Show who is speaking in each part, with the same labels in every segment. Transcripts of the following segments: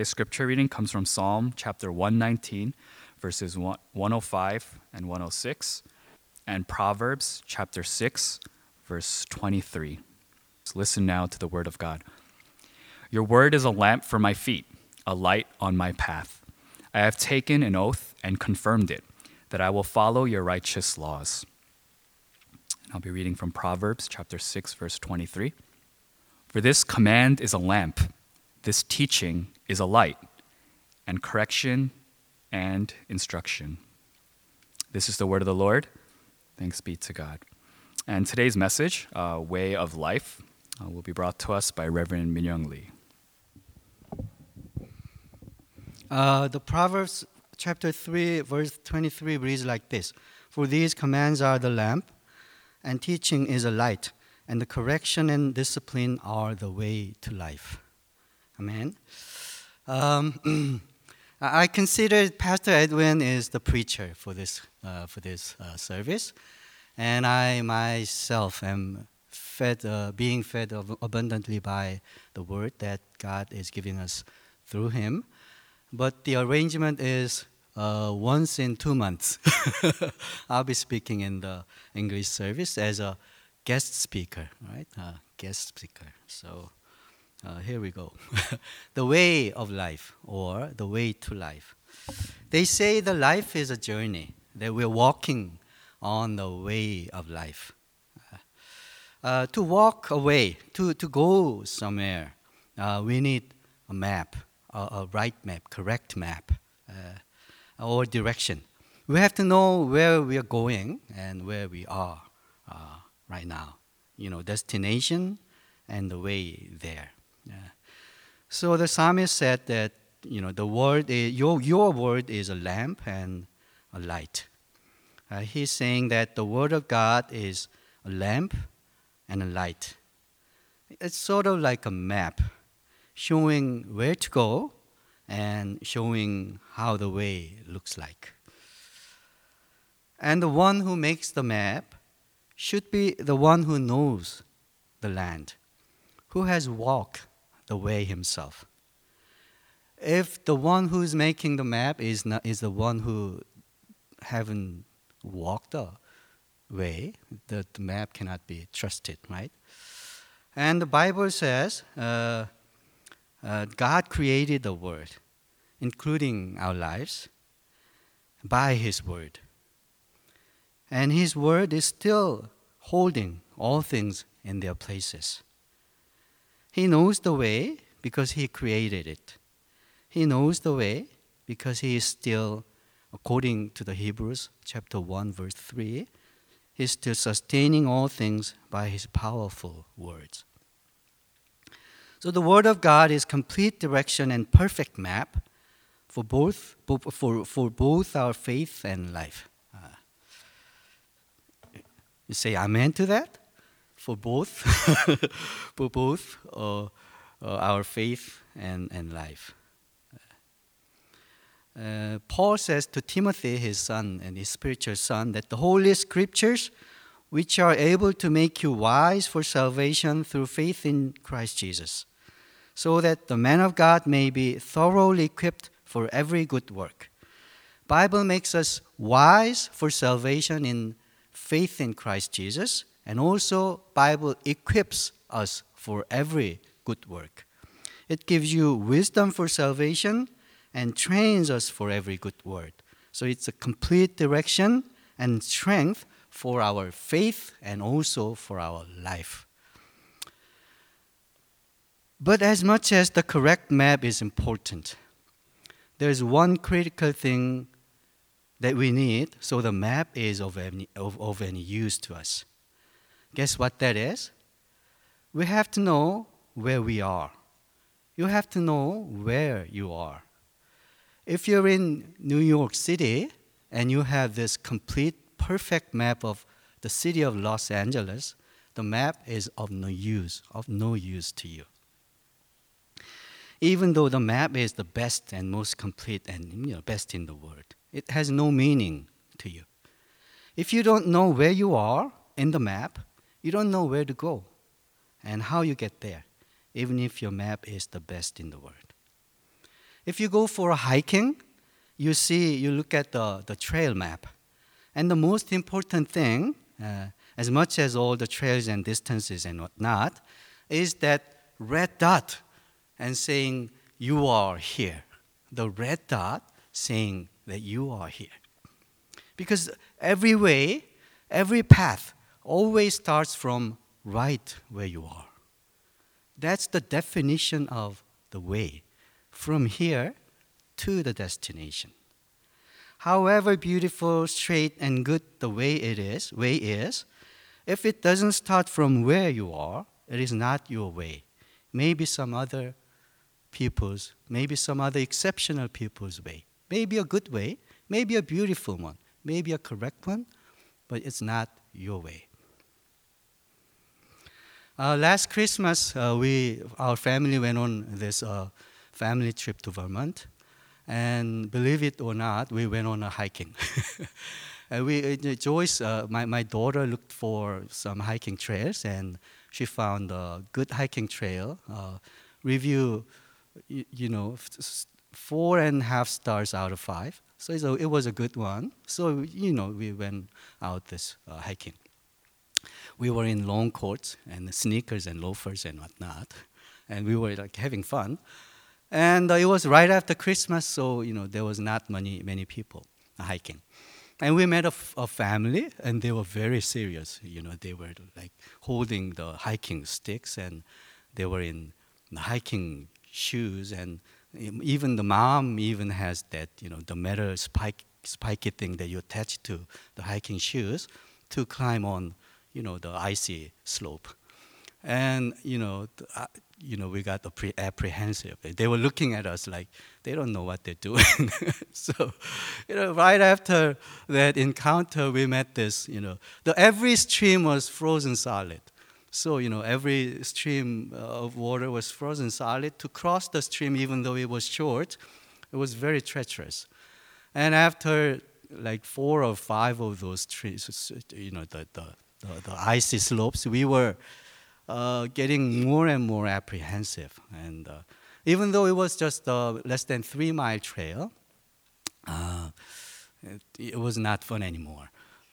Speaker 1: Today's scripture reading comes from Psalm chapter 119, verses 105 and 106, and Proverbs chapter 6, verse 23. So listen now to the word of God. Your word is a lamp for my feet, a light on my path. I have taken an oath and confirmed it, that I will follow your righteous laws. I'll be reading from Proverbs chapter 6, verse 23. For this command is a lamp, this teaching is a light, and correction and instruction. This is the word of the Lord. Thanks be to God. And today's message, uh, Way of Life, uh, will be brought to us by Reverend Minyoung Lee.
Speaker 2: Uh, the Proverbs chapter 3, verse 23 reads like this For these commands are the lamp, and teaching is a light, and the correction and discipline are the way to life. Amen. Um, I consider Pastor Edwin is the preacher for this, uh, for this uh, service, and I myself am fed, uh, being fed abundantly by the word that God is giving us through him. But the arrangement is uh, once in two months. I'll be speaking in the English service as a guest speaker, right? Guest speaker. So uh, here we go. the way of life, or the way to life. They say the life is a journey, that we're walking on the way of life. Uh, to walk away, to, to go somewhere, uh, we need a map, a, a, right map, correct map, uh, or direction. We have to know where we are going and where we are uh, right now. You know, destination and the way there. Yeah. So the psalmist said that you know the word is, your your word is a lamp and a light. Uh, he's saying that the word of God is a lamp and a light. It's sort of like a map, showing where to go and showing how the way looks like. And the one who makes the map should be the one who knows the land, who has walked the way himself. If the one who's making the map is, not, is the one who haven't walked the way, the, the map cannot be trusted, right? And the Bible says uh, uh, God created the world, including our lives, by His Word. And His Word is still holding all things in their places. He knows the way because He created it. He knows the way because He is still, according to the Hebrews chapter 1, verse 3, He's still sustaining all things by His powerful words. So the Word of God is complete direction and perfect map for both, for, for both our faith and life. Uh, you say amen to that? For both, for both uh, uh, our faith and, and life. Uh, Paul says to Timothy, his son and his spiritual son, that the Holy Scriptures, which are able to make you wise for salvation through faith in Christ Jesus, so that the man of God may be thoroughly equipped for every good work. Bible makes us wise for salvation in faith in Christ Jesus and also, Bible equips us for every good work. It gives you wisdom for salvation and trains us for every good word. So it's a complete direction and strength for our faith and also for our life. But as much as the correct map is important, there's one critical thing that we need so the map is of any, of, of any use to us. Guess what that is? We have to know where we are. You have to know where you are. If you're in New York City and you have this complete, perfect map of the city of Los Angeles, the map is of no use, of no use to you. Even though the map is the best and most complete and you know, best in the world, it has no meaning to you. If you don't know where you are in the map, you don't know where to go and how you get there, even if your map is the best in the world. If you go for a hiking, you see, you look at the, the trail map. And the most important thing, uh, as much as all the trails and distances and whatnot, is that red dot and saying, You are here. The red dot saying that you are here. Because every way, every path always starts from right where you are. That's the definition of the way, from here to the destination. However beautiful, straight, and good the way it is, way is, if it doesn't start from where you are, it is not your way. Maybe some other people's, maybe some other exceptional people's way. Maybe a good way, maybe a beautiful one, maybe a correct one, but it's not your way. Uh, last Christmas, uh, we, our family went on this uh, family trip to Vermont. And believe it or not, we went on a hiking. and we, uh, Joyce, uh, my, my daughter, looked for some hiking trails, and she found a good hiking trail. Uh, review, you, you know, four and a half stars out of five. So it was a good one. So, you know, we went out this hiking. We were in long coats and sneakers and loafers and whatnot. And we were like having fun. And uh, it was right after Christmas, so, you know, there was not many, many people hiking. And we met a, f- a family, and they were very serious. You know, they were like holding the hiking sticks, and they were in hiking shoes, and even the mom even has that, you know, the metal spike, spiky thing that you attach to the hiking shoes to climb on, you know, the icy slope. And, you know, uh, you know, we got pre- apprehensive. They were looking at us like they don't know what they're doing. so, you know, right after that encounter, we met this, you know, the, every stream was frozen solid. So, you know, every stream uh, of water was frozen solid. To cross the stream, even though it was short, it was very treacherous. And after like four or five of those trees, you know, the, the, the, the icy slopes, we were uh, getting more and more apprehensive. And uh, even though it was just a less than three mile trail, uh, it, it, was not fun anymore.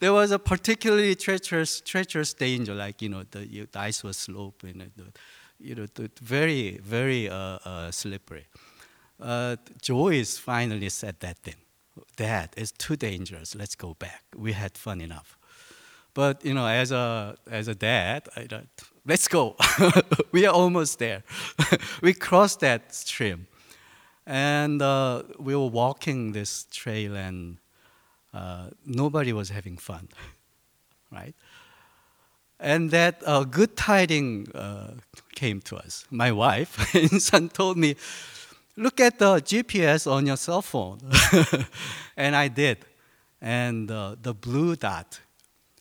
Speaker 2: there was a particularly treacherous, treacherous danger, like you know the, the ice was sloping, and you know the, very, very uh, uh, slippery. Uh, Joyce finally said that thing. Dad, it's too dangerous. Let's go back. We had fun enough. But you know, as a as a dad, I thought, let's go. we are almost there. we crossed that stream, and uh, we were walking this trail, and uh, nobody was having fun, right? And that uh, good tiding uh, came to us. My wife and son told me, "Look at the GPS on your cell phone," and I did, and uh, the blue dot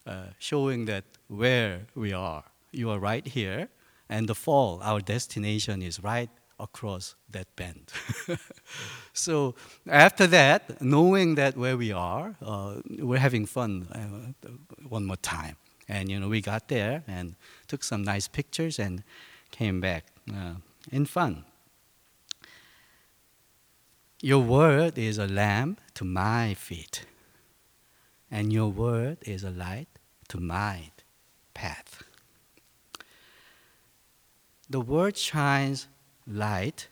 Speaker 2: uh, showing that where we are. You are right here, and the fall, our destination is right across that bend. so after that, knowing that where we are, uh, we're having fun uh, one more time. And you know, we got there and took some nice pictures and came back uh, in fun. Your word is a lamp to my feet, and your word is a light to my path. The word shines light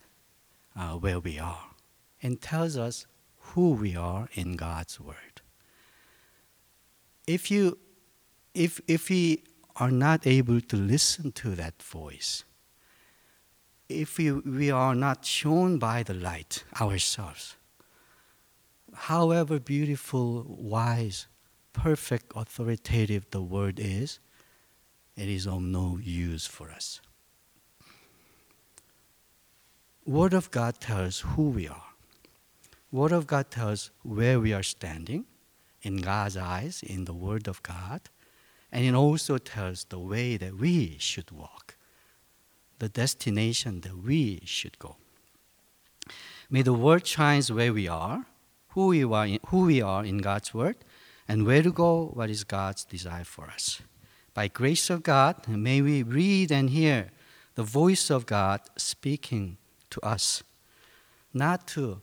Speaker 2: uh, where we are and tells us who we are in God's word. If you if if we are not able to listen to that voice, if we, we are not shown by the light ourselves, however beautiful, wise, perfect, authoritative the word is, it is of no use for us. Word of God tells who we are. Word of God tells where we are standing in God's eyes, in the Word of God, and it also tells the way that we should walk, the destination that we should go. May the Word shines where we are, who we are in, who we are in God's Word, and where to go, what is God's desire for us. By grace of God, may we read and hear the voice of God speaking to us, not to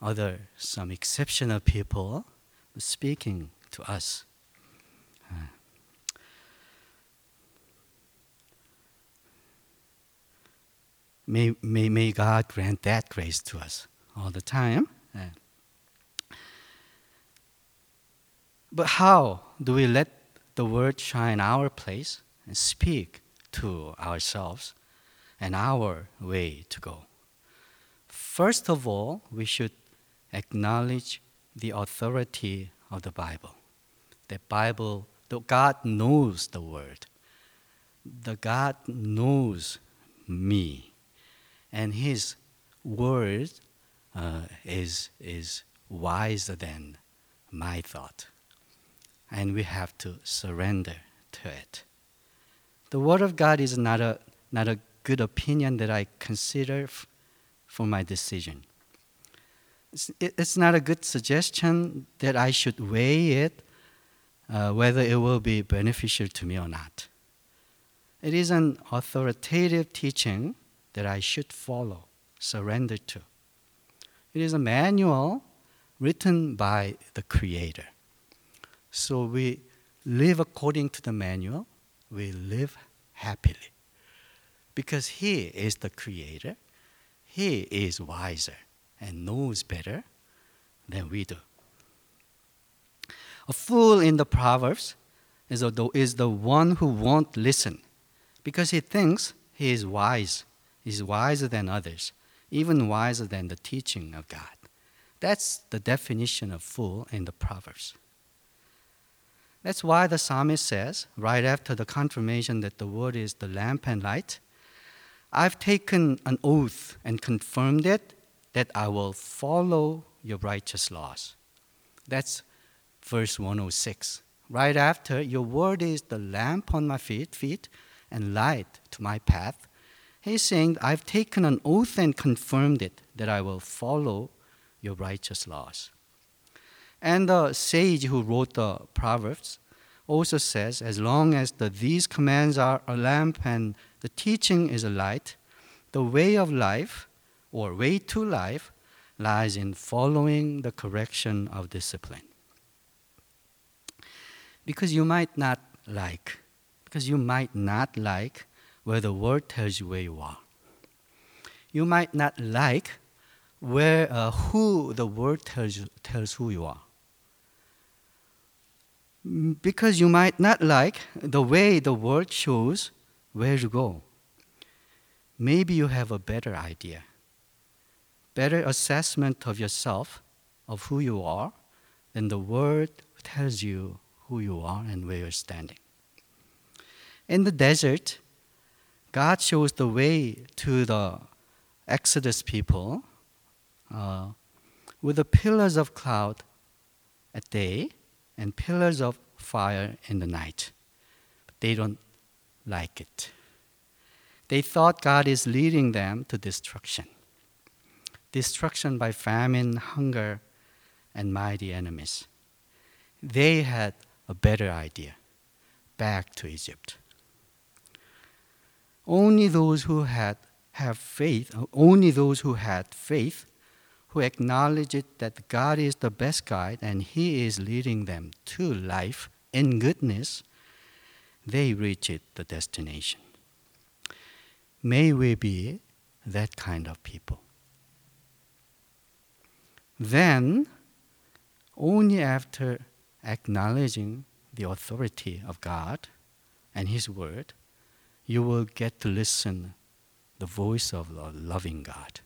Speaker 2: other, some exceptional people, but speaking to us. May, may, may God grant that grace to us all the time. Eh. But how do we let the word shine our place and speak to ourselves and our way to go? First of all, we should acknowledge the authority of the Bible. The Bible, the God knows the word. The God knows me, and His word uh, is is wiser than my thought, and we have to surrender to it. The word of God is not a not a good opinion that I consider f- for my decision. It's, it's not a good suggestion that I should weigh it uh, whether it will be beneficial to me or not. It is an authoritative teaching that I should follow, surrender to. It is a manual written by the Creator. So we live according to the manual, we live happily. Because He is the Creator, He is wiser and knows better than we do. A fool in the Proverbs is, the one who won't listen because he thinks he is wise. He's wiser than others, even wiser than the teaching of God. That's the definition of fool in the Proverbs. That's why the psalmist says, right after the confirmation that the word is the lamp and light, I've taken an oath and confirmed it that I will follow your righteous laws. That's verse 106. Right after, your word is the lamp on my feet, feet and light to my path. He's saying, I've taken an oath and confirmed it that I will follow your righteous laws. And the sage who wrote the Proverbs also says, as long as the, these commands are a lamp and the teaching is a light, the way of life or way to life lies in following the correction of discipline. Because you might not like, because you might not like where the world tells you where you are. You might not like where uh, who the world tells you, tells who you are. Because you might not like the way the world shows where to go. Maybe you have a better idea better assessment of yourself, of who you are, than the world tells you who you are and where you're standing. In the desert, God shows the way to the Exodus people uh, with the pillars of cloud at day and pillars of fire in the night. But they don't like it. They thought God is leading them to destruction destruction by famine, hunger, and mighty enemies. They had a better idea back to Egypt. Only those who had have faith, only those who had faith, who acknowledge it that God is the best guide and He is leading them to life in goodness, they reach it, the destination. May we be that kind of people. Then, only after acknowledging the authority of God and His Word, you will get to listen the voice of the loving God.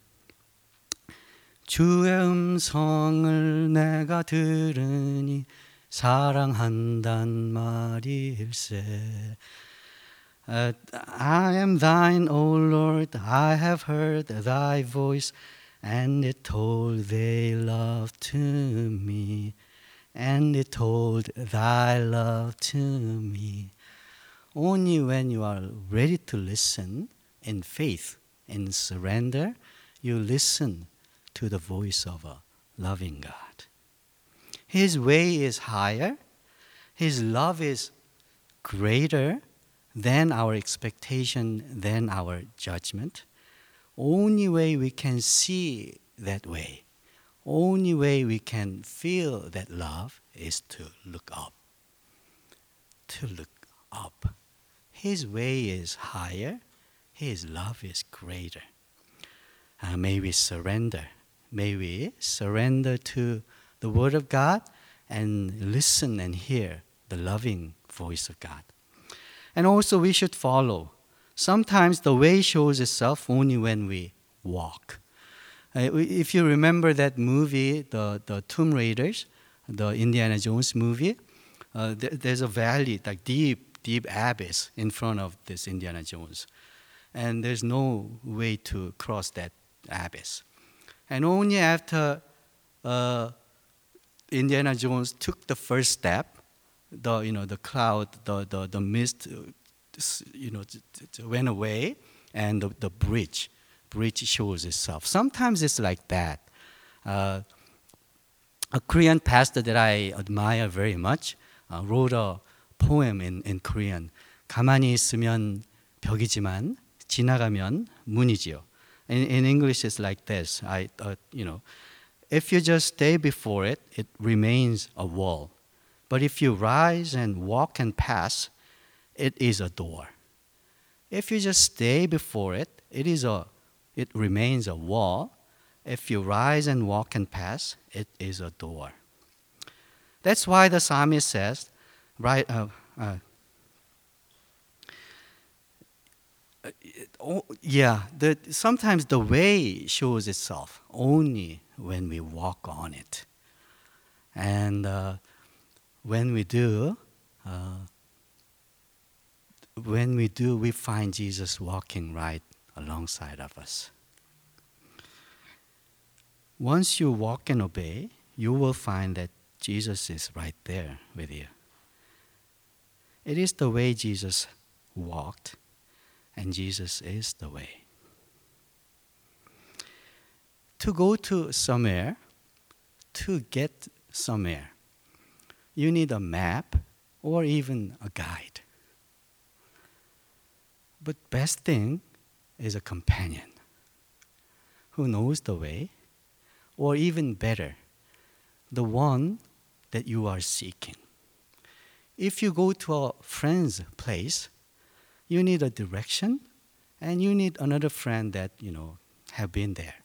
Speaker 2: 주의 음성을 내가 들으니 사랑한단 말일세. Uh, I am thine, O Lord, I have heard thy voice and it told thy love to me, and it told thy love to me. Only when you are ready to listen in faith, and surrender, you listen to the voice of a loving God. His way is higher, His love is greater than our expectation, than our judgment. Only way we can see that way, only way we can feel that love is to look up. To look up. His way is higher, His love is greater. Uh, may we surrender. May we surrender to the Word of God and listen and hear the loving voice of God. And also, we should follow. Sometimes the way shows itself only when we walk. Uh, if you remember that movie, the, the Tomb Raiders, the Indiana Jones movie, uh, there, there's a valley, like deep, deep abyss in front of this Indiana Jones. And there's no way to cross that abyss. And only after uh, Indiana Jones took the first step, the you know the cloud, the the, the mist, uh, you know, went away, and the, the bridge, bridge shows itself. Sometimes it's like that. Uh, a Korean pastor that I admire very much uh, wrote a poem in, in Korean. 가만히 있으면 벽이지만 지나가면 문이지요. In, in English, it's like this. I, uh, you know, if you just stay before it, it remains a wall. But if you rise and walk and pass, it is a door. If you just stay before it, it is a, it remains a wall. If you rise and walk and pass, it is a door. That's why the psalmist says, right, uh, uh, oh, yeah, the, sometimes the way shows itself only when we walk on it. And uh, when we do, uh, when we do, we find Jesus walking right alongside of us. Once you walk and obey, you will find that Jesus is right there with you. It is the way Jesus walked, and Jesus is the way. To go to somewhere, to get somewhere, you need a map or even a guide. But best thing is a companion who knows the way, or even better, the one that you are seeking. If you go to a friend's place, you need a direction and you need another friend that, you know, have been there.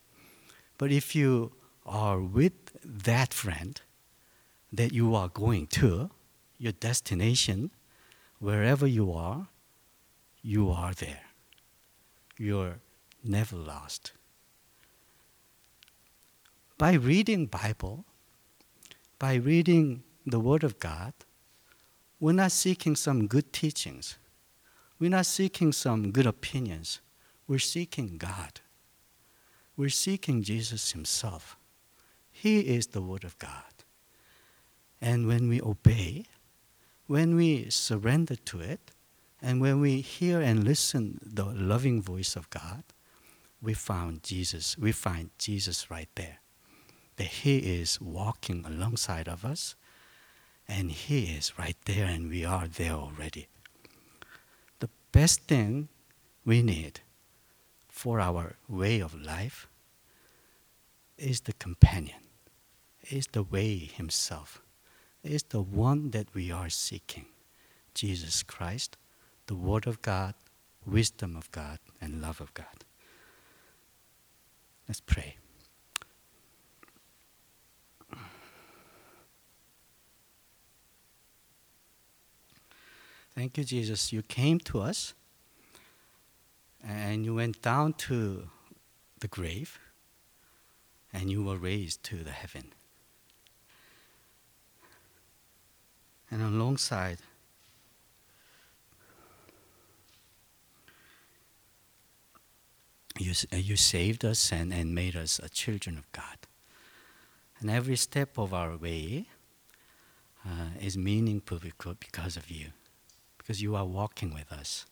Speaker 2: But if you are with that friend that you are going to, your destination, wherever you are, you are there. You're never lost. By reading Bible, by reading the Word of God, we're not seeking some good teachings. We're not seeking some good opinions. We're seeking God. We're seeking Jesus Himself. He is the Word of God. And when we obey, when we surrender to it, and when we hear and listen the loving voice of God, we found Jesus. We find Jesus right there. That He is walking alongside of us, and He is right there, and we are there already. The best thing we need for our way of life is the companion, is the way Himself, is the one that we are seeking, Jesus Christ the Word of God, wisdom of God, and love of God. Let's pray. Thank you, Jesus. You came to us and you went down to the grave and you were raised to the heaven. And alongside you, you saved us and, and made us a children of God. And every step of our way uh, is meaningful because of you, because you are walking with us.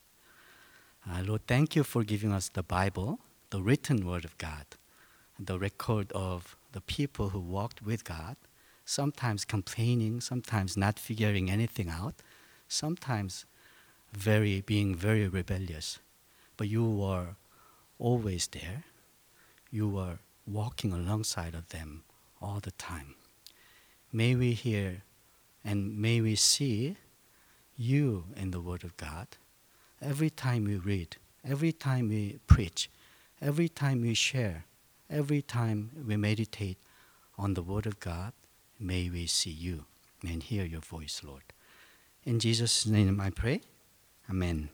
Speaker 2: Uh, Lord, thank you for giving us the Bible, the written word of God, the record of the people who walked with God, sometimes complaining, sometimes not figuring anything out, sometimes very being very rebellious, but you were always there. You were walking alongside of them all the time. May we hear and may we see you in the Word of God. Every time we read, every time we preach, every time we share, every time we meditate on the Word of God, may we see you and hear your voice, Lord. In Jesus' name I pray. Amen.